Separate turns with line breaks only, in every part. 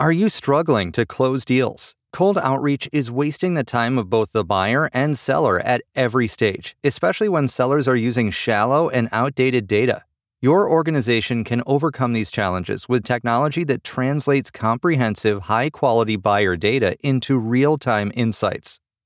Are you struggling to close deals? Cold outreach is wasting the time of both the buyer and seller at every stage, especially when sellers are using shallow and outdated data. Your organization can overcome these challenges with technology that translates comprehensive, high quality buyer data into real time insights.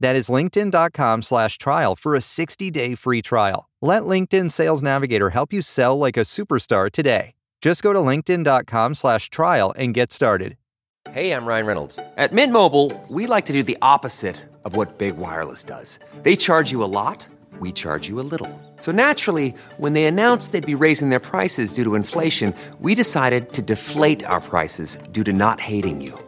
That is linkedin.com slash trial for a 60-day free trial. Let LinkedIn Sales Navigator help you sell like a superstar today. Just go to linkedin.com slash trial and get started.
Hey, I'm Ryan Reynolds. At Mint Mobile, we like to do the opposite of what Big Wireless does. They charge you a lot, we charge you a little. So naturally, when they announced they'd be raising their prices due to inflation, we decided to deflate our prices due to not hating you.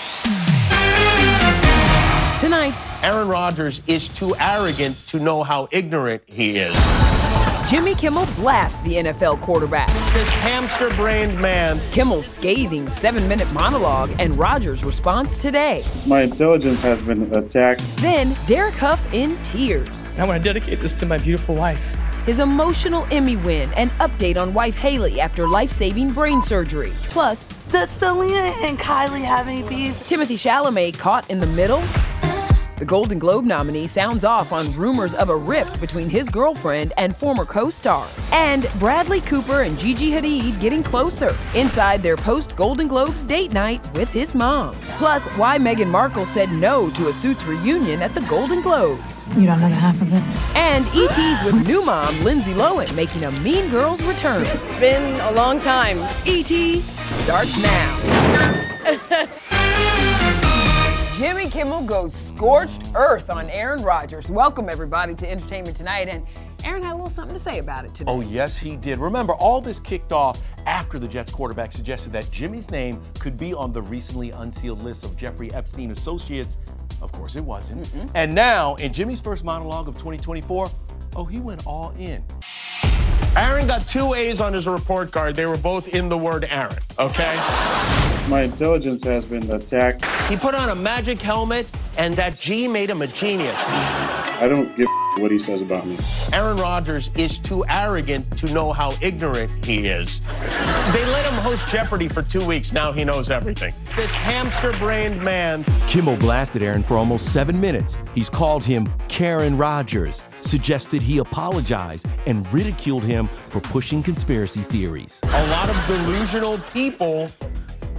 Tonight, Aaron Rodgers is too arrogant to know how ignorant he is.
Jimmy Kimmel blasts the NFL quarterback.
This hamster brained man.
Kimmel's scathing seven minute monologue and Rodgers' response today.
My intelligence has been attacked.
Then Derek Hough in tears.
I want to dedicate this to my beautiful wife.
His emotional Emmy win and update on wife Hayley after life saving brain surgery. Plus,
does Selena and Kylie have any beef?
Timothee Chalamet caught in the middle. The Golden Globe nominee sounds off on rumors of a rift between his girlfriend and former co star. And Bradley Cooper and Gigi Hadid getting closer inside their post Golden Globes date night with his mom. Plus, why Meghan Markle said no to a Suits reunion at the Golden Globes.
You don't know the half of it.
And ET's with new mom Lindsay Lohan making a Mean Girls return.
It's been a long time.
ET starts now. Jimmy Kimmel goes scorched earth on Aaron Rodgers. Welcome, everybody, to Entertainment Tonight. And Aaron had a little something to say about it today.
Oh, yes, he did. Remember, all this kicked off after the Jets quarterback suggested that Jimmy's name could be on the recently unsealed list of Jeffrey Epstein associates. Of course, it wasn't. Mm-mm. And now, in Jimmy's first monologue of 2024, oh, he went all in.
Aaron got two A's on his report card. They were both in the word Aaron, okay?
My intelligence has been attacked.
He put on a magic helmet, and that G made him a genius.
I don't give what he says about me.
Aaron Rodgers is too arrogant to know how ignorant he is. They let him host Jeopardy for two weeks. Now he knows everything. This hamster brained man.
Kimmel blasted Aaron for almost seven minutes. He's called him Karen Rodgers, suggested he apologize, and ridiculed him for pushing conspiracy theories.
A lot of delusional people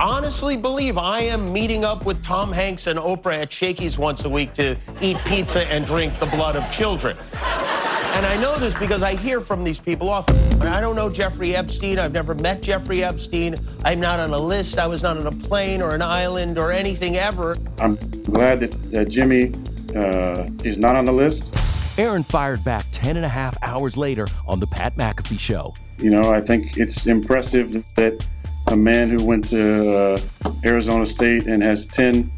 honestly believe I am meeting up with Tom Hanks and Oprah at Shakey's once a week to eat pizza and drink the blood of children. And I know this because I hear from these people often. I don't know Jeffrey Epstein. I've never met Jeffrey Epstein. I'm not on a list. I was not on a plane or an island or anything ever.
I'm glad that, that Jimmy uh, is not on the list.
Aaron fired back 10 and a half hours later on The Pat McAfee Show.
You know, I think it's impressive that a man who went to uh, Arizona State and has 10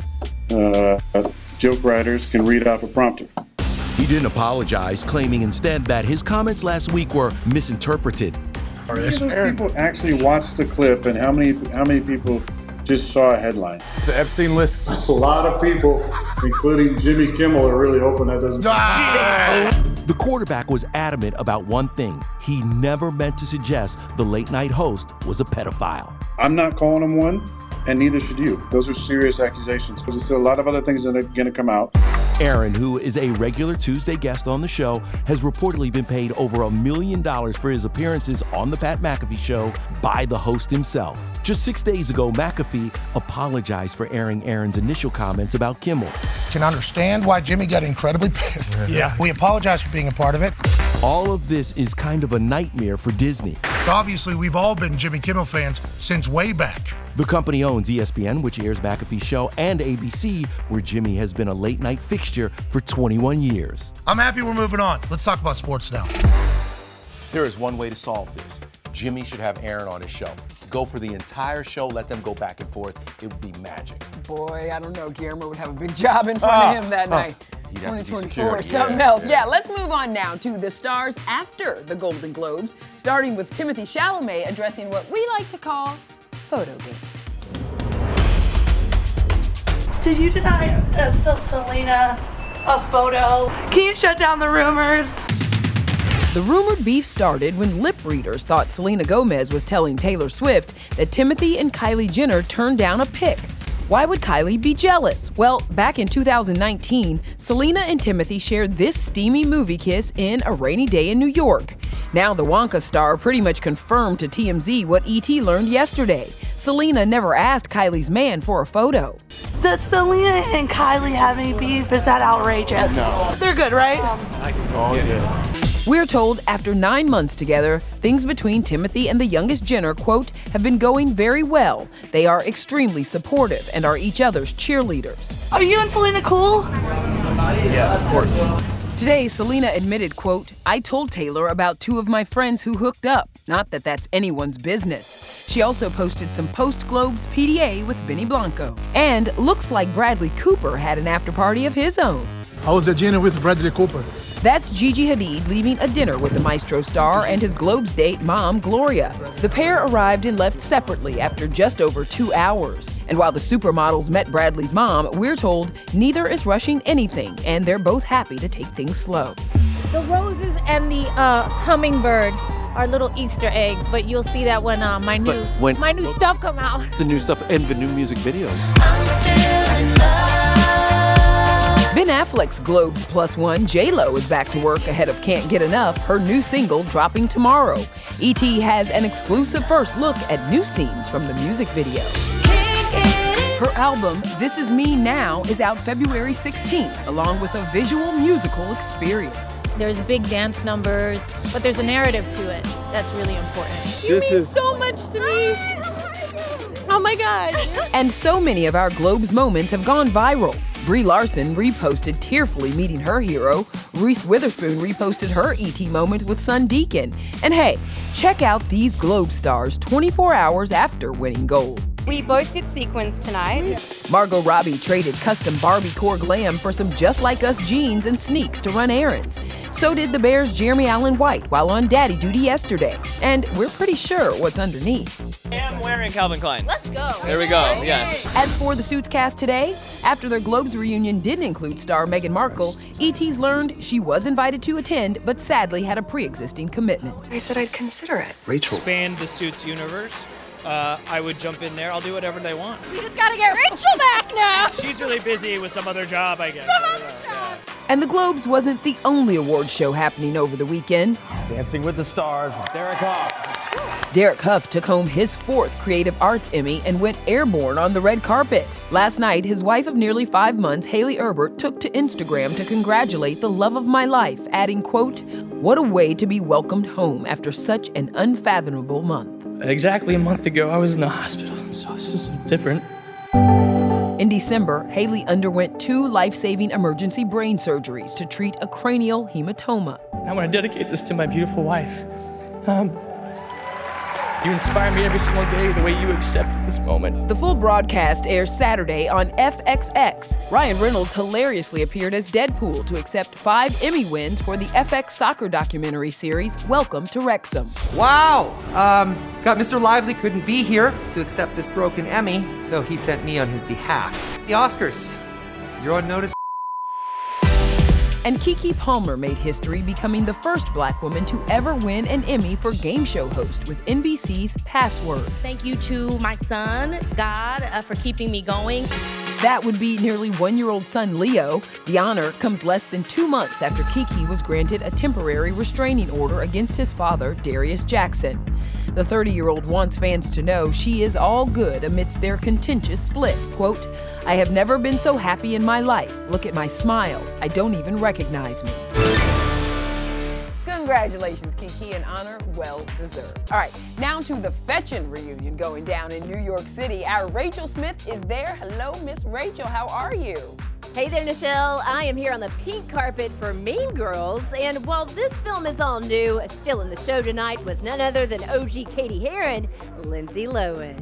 uh, joke writers can read off a prompter.
He didn't apologize, claiming instead that his comments last week were misinterpreted.
How many people actually watched the clip, and how many how many people just saw a headline?
The Epstein list.
A lot of people, including Jimmy Kimmel, are really hoping that doesn't. Ah!
The quarterback was adamant about one thing. He never meant to suggest the late night host was a pedophile.
I'm not calling him one, and neither should you. Those are serious accusations. There's a lot of other things that are going to come out.
Aaron, who is a regular Tuesday guest on the show, has reportedly been paid over a million dollars for his appearances on The Pat McAfee Show by the host himself. Just six days ago, McAfee apologized for airing Aaron's initial comments about Kimmel.
Can understand why Jimmy got incredibly pissed.
Yeah.
We apologize for being a part of it.
All of this is kind of a nightmare for Disney.
Obviously, we've all been Jimmy Kimmel fans since way back.
The company owns ESPN, which airs McAfee's show, and ABC, where Jimmy has been a late night fixture for 21 years.
I'm happy we're moving on. Let's talk about sports now.
There is one way to solve this. Jimmy should have Aaron on his show. Go for the entire show, let them go back and forth. It would be magic.
Boy, I don't know. Guillermo would have a big job in front
Ah,
of him that
ah.
night.
He'd have to be
2024 or something
yeah,
else.
yeah.
Yeah. let's move on now to the stars after the Golden Globes, starting with Timothee Chalamet addressing what we like to call Photogate.
Did you deny uh, Selena a photo? Can you shut down the rumors?
The rumored beef started when lip readers thought Selena Gomez was telling Taylor Swift that Timothee and Kylie Jenner turned down a pic. Why would Kylie be jealous? Well, back in 2019, Selena and Timothee shared this steamy movie kiss in a rainy day in New York. Now, the Wonka star pretty much confirmed to TMZ what ET learned yesterday. Selena never asked Kylie's man for a photo.
Does Selena and Kylie have any beef? Is that outrageous?
No.
They're good, right?
Oh, yeah.
We're told after nine months together, things between Timothee and the youngest Jenner, quote, have been going very well. They are extremely supportive and are each other's cheerleaders.
Are you and Selena cool?
Yeah, of course.
Today, Selena admitted, quote, I told Taylor about two of my friends who hooked up. Not that that's anyone's business. She also posted some post Globes PDA with Benny Blanco. And looks like Bradley Cooper had an after party of his own.
I was at dinner with Bradley Cooper.
That's Gigi Hadid leaving a dinner with the Maestro star and his Globes date mom, Gloria. The pair arrived and left separately after just over two hours. And while the supermodels met Bradley's mom, we're told neither is rushing anything and they're both happy to take things slow.
The roses and the uh, hummingbird are little Easter eggs, but you'll see that when uh, my new
when-
my new stuff come out.
The new stuff and the new music videos.
Ben Affleck's Globes Plus One, J-Lo, is back to work ahead of Can't Get Enough, her new single dropping tomorrow. E.T. has an exclusive first look at new scenes from the music video. Her album, This Is Me Now, is out February 16th, along with a visual musical experience.
There's big dance numbers, but there's a narrative to it that's really important. You
This
mean
is-
so much to me. Oh my god.
And so many of our Globes moments have gone viral. Brie Larson reposted tearfully meeting her hero. Reese Witherspoon reposted her ET moment with son Deacon. And hey, check out these Globe stars 24 hours after winning gold.
We both did sequins tonight.
Margot Robbie traded custom Barbie core glam for some just like us jeans and sneaks to run errands. So did the Bear's Jeremy Allen White while on daddy duty yesterday. And we're pretty sure what's underneath.
I am wearing Calvin Klein.
Let's go.
There we go. Yes.
As for the Suits cast today, after their Globes reunion didn't include star Meghan Markle, ET's learned she was invited to attend, but sadly had a pre existing commitment.
I said I'd consider it. Rachel.
Expand the suits universe. Uh, I would jump in there. I'll do whatever they want.
We just gotta get Rachel back now.
She's really busy with some other job, I guess. Some other Yeah.
And the Globes wasn't the only award show happening over the weekend.
Dancing with the Stars, Derek Hough.
Derek Hough took home his fourth Creative Arts Emmy and went airborne on the red carpet. Last night, his wife of nearly five months, Hayley Erbert, took to Instagram to congratulate the love of my life, adding, quote, What a way to be welcomed home after such an unfathomable month.
Exactly a month ago, I was in the hospital, so this is different.
In December, Hayley underwent two life saving emergency brain surgeries to treat a cranial hematoma.
I want to dedicate this to my beautiful wife. Um, You inspire me every single day the way you accept this moment.
The full broadcast airs Saturday on FXX. Ryan Reynolds hilariously appeared as Deadpool to accept five Emmy wins for the FX soccer documentary series Welcome to Wrexham.
Wow! Um, got Mr. Lively couldn't be here to accept this broken Emmy, so he sent me on his behalf. The Oscars. You're on notice.
And Keke Palmer made history becoming the first black woman to ever win an Emmy for game show host with NBC's Password.
Thank you to my son, God, uh, for keeping me going.
That would be nearly one year old son Leo. The honor comes less than two months after Keke was granted a temporary restraining order against his father, Darius Jackson. The 30 year old wants fans to know she is all good amidst their contentious split. Quote, I have never been so happy in my life. Look at my smile. I don't even recognize me. Congratulations, Keke, an honor well deserved. All right, now to the Fetchin' reunion going down in New York City. Our Rachel Smith is there. Hello, Miss Rachel. How are you?
Hey there, Nischelle. I am here on the pink carpet for Mean Girls, and while this film is all new, still in the show tonight was none other than OG Cady Heron, Lindsay Lohan.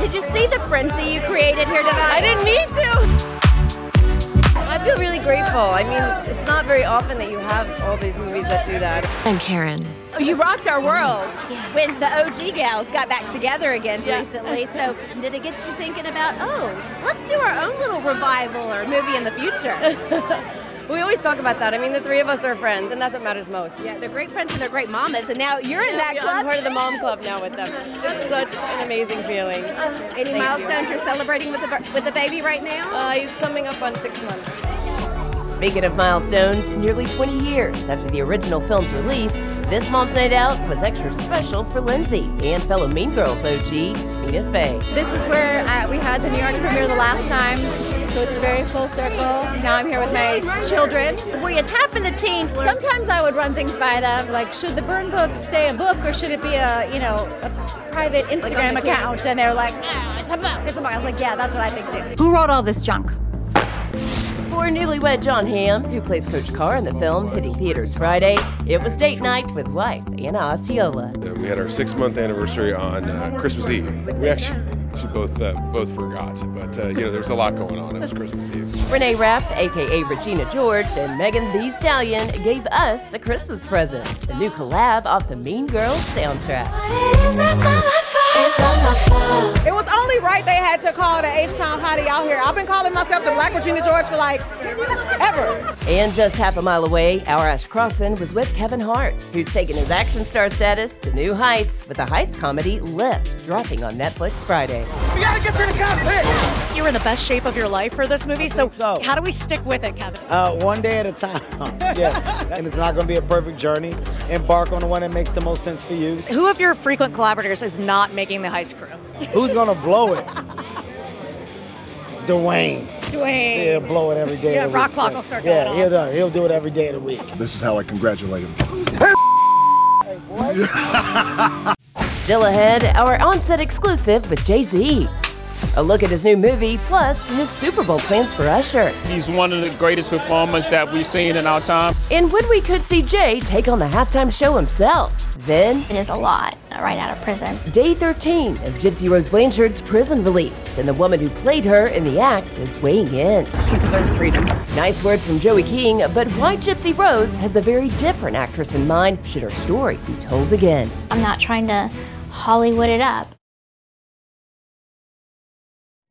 Did you see the frenzy you created here tonight?
I didn't need to. I feel really grateful. I mean, it's not very often that you have all these movies that do that.
I'm Karen.
Oh, you rocked our world when the OG gals got back together again
Yeah.
recently. So, did it get you thinking about, oh, let's do our own little revival or movie in the future?
We always talk about that. I mean, the three of us are friends, and that's what matters most.
yeah, they're great friends and they're great mamas, and now you're in that
Yeah,
club.
I'm part of the mom club now with them. It's such an amazing feeling.
Any
Thank
milestones
you.
you. are celebrating with the with the baby right now?
Uh, he's coming up on six months.
Speaking of milestones, nearly 20 years after the original film's release, this Mom's Night Out was extra special for Lindsay and fellow Mean Girls OG, Tina Fey.
This is where uh, we had the New York premiere the last time, so it's very full circle. Now I'm here with my children. Were you tapping the teen? Sometimes I would run things by them, like should the burn book stay a book or should it be a, you know, a private Instagram
the
account? And they're like, no, it's a book, it's a book. I was like, yeah, that's what I think too.
Who wrote all this junk?
For newlywed Jon Hamm, who plays Coach Carr in the film, hitting theaters Friday, it was date night with wife Anna Osceola.
We had our six month anniversary on uh, Christmas Eve. We actually, actually both uh, both forgot, but uh, you know there was a lot going on. It was Christmas Eve.
Renee Rapp, aka Regina George, and Megan Thee Stallion gave us a Christmas present, a new collab off the Mean Girls soundtrack.
It was only right they had to call the H-Town Hottie out here. I've been calling myself the Black Regina George for like ever.
And just half a mile away, our Ash Crossan was with Kevin Hart, who's taken his action star status to new heights with the heist comedy Lift, dropping on Netflix Friday.
We gotta get to the cockpit. You were in the best shape of your life for this movie, so, how do we stick with it, Kevin?
Uh, one day at a time. yeah, and it's not going to be a perfect journey. Embark on the one that makes the most sense for you.
Who of your frequent collaborators is not making the heist crew?
Who's going to blow it? Dwayne.
Dwayne.
He'll blow it every day.
Yeah,
of the
Rock
week.
Clock will start
Yeah,
going
he'll do, he'll do it every day of the week.
This is how I congratulate him.
Still ahead, our on-set exclusive with Jay-Z. A look at his new movie, plus his Super Bowl plans for Usher.
He's one of the greatest performers that we've seen in our time.
And when we could see Jay take on the halftime show himself. Then
It is a lot right out of prison.
Day 13 of Gypsy Rose Blanchard's prison release, and the woman who played her in the act is weighing in.
She deserves freedom.
Nice words from Joey King, but why Gypsy Rose has a very different actress in mind should her story be told again.
I'm not trying to Hollywood it up.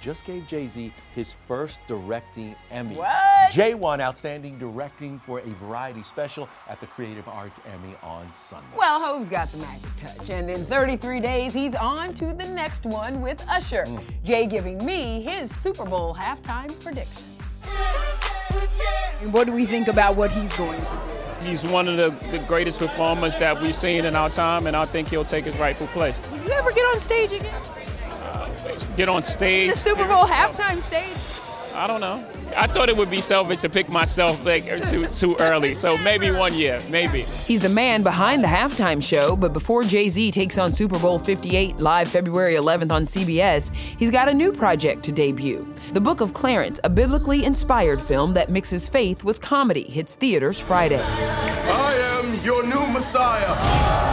just gave Jay Z his first directing Emmy.
What?
Jay won Outstanding Directing for a Variety Special at the Creative Arts Emmy on Sunday.
Well, Hov's got the magic touch, and in 33 days, he's on to the next one with Usher. Mm. Jay giving me his Super Bowl halftime prediction. And what do we think about what he's going to do?
He's one of the, the greatest performers that we've seen in our time, and I think he'll take his rightful place.
Will you ever get on stage again?
Get on stage.
The Super Bowl halftime stage?
I don't know. I thought it would be selfish to pick myself like too, too early. So maybe one year, maybe.
He's the man behind the halftime show, but before Jay Z takes on Super Bowl 58 live February 11th on CBS, he's got a new project to debut. The Book of Clarence, a biblically inspired film that mixes faith with comedy, hits theaters Friday.
I am your new Messiah.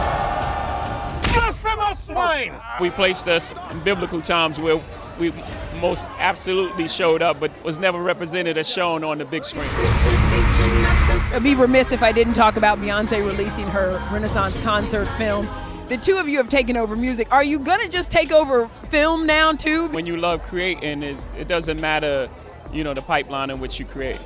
Blasphemous swine! We placed us in biblical times where we most absolutely showed up, but was never represented as shown on the big screen.
I'd be remiss if I didn't talk about Beyonce releasing her Renaissance concert film. The two of you have taken over music. Are you gonna just take over film now too?
When you love creating, it, it doesn't matter, you know, the pipeline in which you create.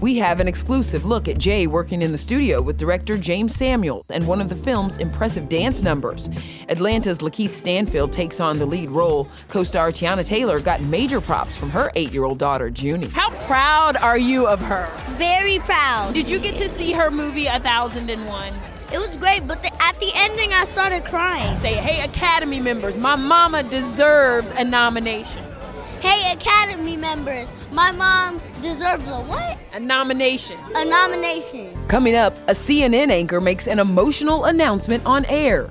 We have an exclusive look at Jay working in the studio with director Jeymes Samuel and one of the film's impressive dance numbers. Atlanta's Lakeith Stanfield takes on the lead role. Co star Teyana Taylor got major props from her eight year old daughter, Junie. How proud are you of her?
Very proud.
Did you get to see her movie A Thousand and One?
It was great, but the, at the ending, I started crying.
Say, hey, Academy members, my mama deserves a nomination.
Hey, Academy members, my mom deserves a what?
A nomination.
A nomination.
Coming up, a CNN anchor makes an emotional announcement on air.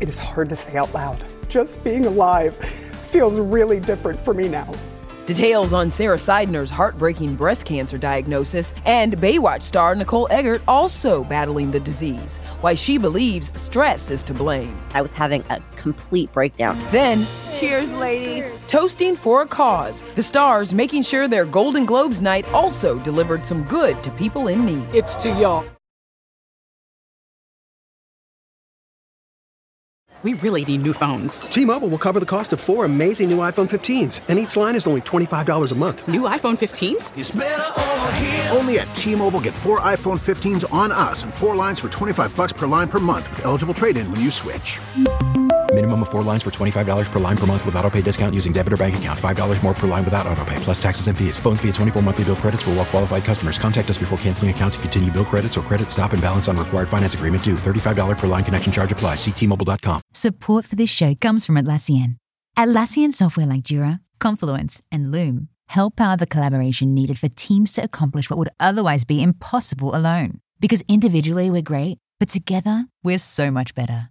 It is hard to say out loud. Just being alive feels really different for me now.
Details on Sara Sidner's heartbreaking breast cancer diagnosis and Baywatch star Nicole Eggert also battling the disease. Why she believes stress is to blame.
I was having a complete breakdown.
Then,
cheers, ladies.
Toasting for a cause. The stars making sure their Golden Globes night also delivered some good to people in need.
It's to y'all.
We really need new phones.
T-Mobile will cover the cost of four amazing new iPhone 15s, and each line is only $25 a month.
New iPhone 15s?
Only at T-Mobile get four iPhone 15s on us and four lines for 25 bucks per line per month with eligible trade-in when you switch.
Minimum of four lines for $25 per line per month with auto pay discount using debit or bank account. $5 more per line without auto pay, plus taxes and fees. Phone fee at 24 monthly bill credits for all well qualified customers. Contact us before canceling account to continue bill credits or credit stop and balance on required finance agreement due. $35 per line connection charge apply. Ctmobile.com.
Support for this show comes from Atlassian. Atlassian software like Jira, Confluence, and Loom help power the collaboration needed for teams to accomplish what would otherwise be impossible alone. Because individually we're great, but together we're so much better.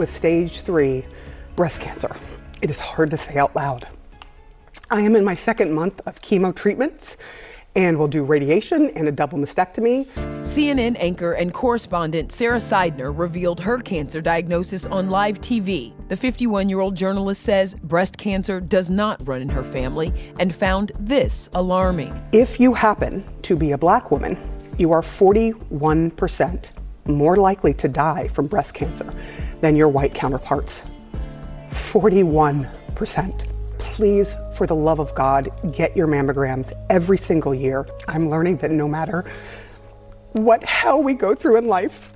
with stage three breast cancer. It is hard to say out loud. I am in my second month of chemo treatments and will do radiation and a double mastectomy.
CNN anchor and correspondent Sara Sidner revealed her cancer diagnosis on live TV. The 51 year old journalist says breast cancer does not run in her family and found this alarming.
If you happen to be a black woman, you are 41% more likely to die from breast cancer than your white counterparts. 41%. Please, for the love of God, get your mammograms every single year. I'm learning that no matter what hell we go through in life,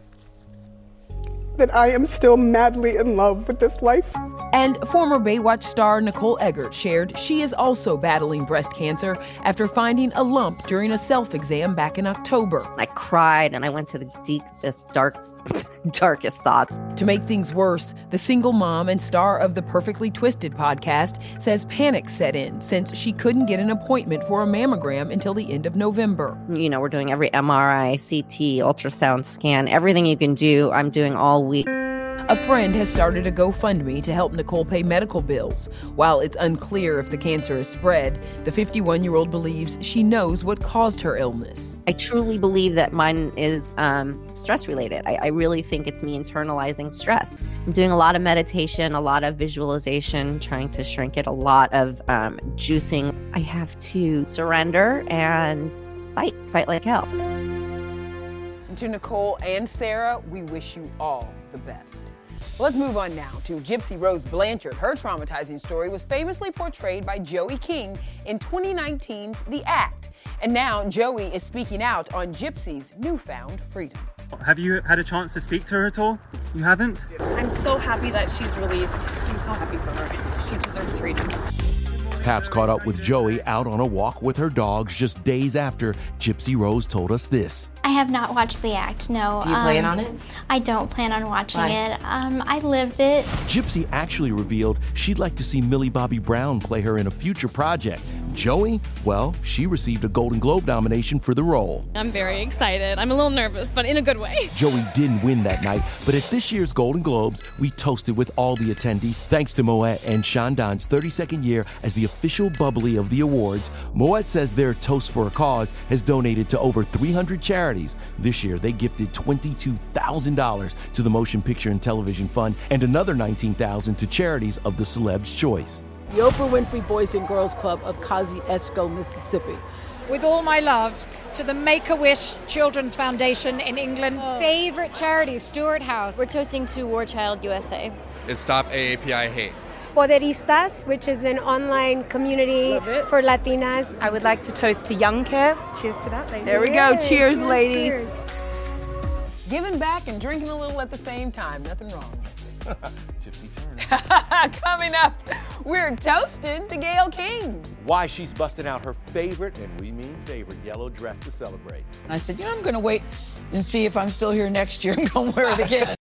that I am still madly in love with this life.
And former Baywatch star Nicole Eggert shared she is also battling breast cancer after finding a lump during a self exam back in October.
I cried and I went to the deepest, dark, darkest thoughts.
To make things worse, the single mom and star of the Perfectly Twisted podcast says panic set in since she couldn't get an appointment for a mammogram until the end of November.
You know, we're doing every MRI, CT, ultrasound scan, everything you can do, I'm doing all week.
A friend has started a GoFundMe to help Nicole pay medical bills. While it's unclear if the cancer is spread, the 51 year old believes she knows what caused her illness.
I truly believe that mine is um, stress related. I, I really think it's me internalizing stress. I'm doing a lot of meditation, a lot of visualization, trying to shrink it, a lot of um, juicing. I have to surrender and fight, fight like hell.
To Nicole and Sara, we wish you all the best. Let's move on now to Gypsy Rose Blanchard. Her traumatizing story was famously portrayed by Joey King in 2019's The Act. And now Joey is speaking out on Gypsy's newfound freedom.
Have you had a chance to speak to her at all? You haven't?
I'm so happy that she's released. I'm so happy for her. She deserves freedom.
Paps caught up with Joey out on a walk with her dogs just days after Gypsy Rose told us this.
I have not watched the act, no.
Do you plan
Um,
on it?
I don't plan on watching
Why?
it. Um, I lived it.
Gypsy actually revealed she'd like to see Millie Bobby Brown play her in a future project. Joey, well, she received a Golden Globe nomination for the role.
I'm very excited. I'm a little nervous, but in a good way.
Joey didn't win that night, but at this year's Golden Globes, we toasted with all the attendees thanks to Moet and Chandon's 32nd year as the official bubbly of the awards. Moet says their Toast for a Cause has donated to over 300 charities. This year, they gifted $22,000 to the Motion Picture and Television Fund and another $19,000 to charities of the celeb's choice.
the Oprah Winfrey Boys and Girls Club of Kosciusko, Mississippi.
With all my love to the Make a Wish Children's Foundation in England. Oh.
Favorite charity, Stewart House. We're toasting to War Child USA.
is Stop AAPI Hate.
Poderistas, which is an online community for Latinas. I would like to toast to Youngcare. Cheers to that, ladies.
There we go.
Yay,
Cheers,
cheers,
ladies.
cheers.
Giving back and drinking a little at the same time. Nothing wrong.
Gypsy Turner.
Coming up, we're toasting to Gayle King.
Why she's busting out her favorite, and we mean favorite, yellow dress to celebrate.
I said, you know, I'm going to wait and see if I'm still here next year and go wear it again.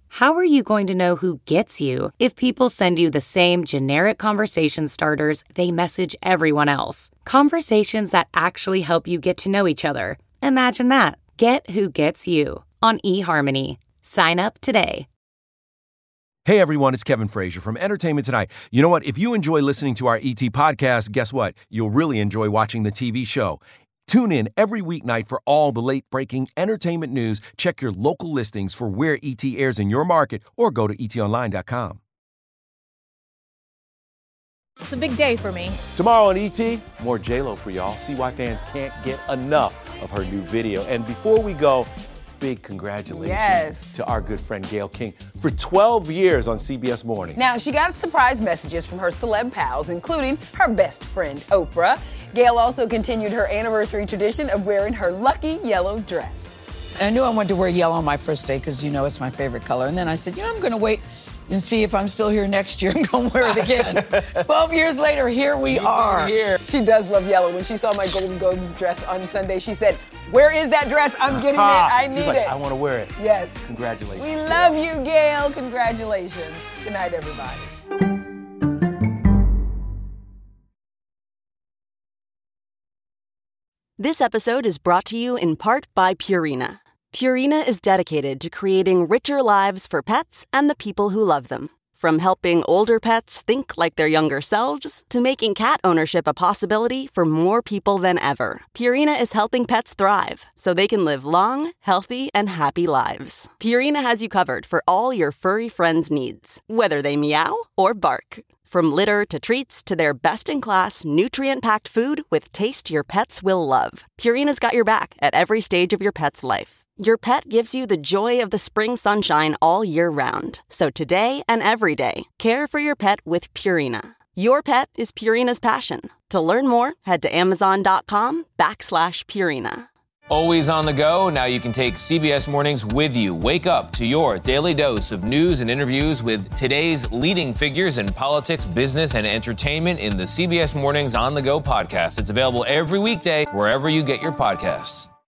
How are you going to know who gets you if people send you the same generic conversation starters they message everyone else? Conversations that actually help you get to know each other. Imagine that. Get who gets you on eHarmony. Sign up today.
Hey everyone, it's Kevin Frazier from Entertainment Tonight. You know what? If you enjoy listening to our ET podcast, guess what? You'll really enjoy watching the TV show. Tune in every weeknight for all the late breaking entertainment news. Check your local listings for where ET airs in your market or go to etonline.com.
It's a big day for me.
Tomorrow on ET, more JLo for y'all. See why fans can't get enough of her new video. And before we go, big congratulations
Yes.
to our good friend Gayle King for 12 years on CBS Morning.
Now, she got surprise messages from her celeb pals, including her best friend, Oprah. Gayle also continued her anniversary tradition of wearing her lucky yellow dress.
I knew I wanted to wear yellow on my first day because, you know, it's my favorite color. And then I said, you know, I'm going to wait and see if I'm still here next year and go wear it again. 12 years later, here we are. Here.
She does love yellow. When she saw my Golden Globes dress on Sunday, she said, Where is that dress? I'm getting it. I
She's
need
like,
it.
I want to wear it.
Yes.
Congratulations.
We love you, Gayle. Congratulations. Good night, everybody.
This episode is brought to you in part by Purina. Purina is dedicated to creating richer lives for pets and the people who love them. From helping older pets think like their younger selves to making cat ownership a possibility for more people than ever, Purina is helping pets thrive so they can live long, healthy, and happy lives. Purina has you covered for all your furry friends' needs, whether they meow or bark. From litter to treats to their best in class, nutrient packed food with taste your pets will love, Purina's got your back at every stage of your pet's life. Your pet gives you the joy of the spring sunshine all year round. So today and every day, care for your pet with Purina. Your pet is Purina's passion. To learn more, head to amazon.com backslash Purina.
Always on the go, now you can take CBS Mornings with you. Wake up to your daily dose of news and interviews with today's leading figures in politics, business, and entertainment in the CBS Mornings on the Go podcast. It's available every weekday wherever you get your podcasts.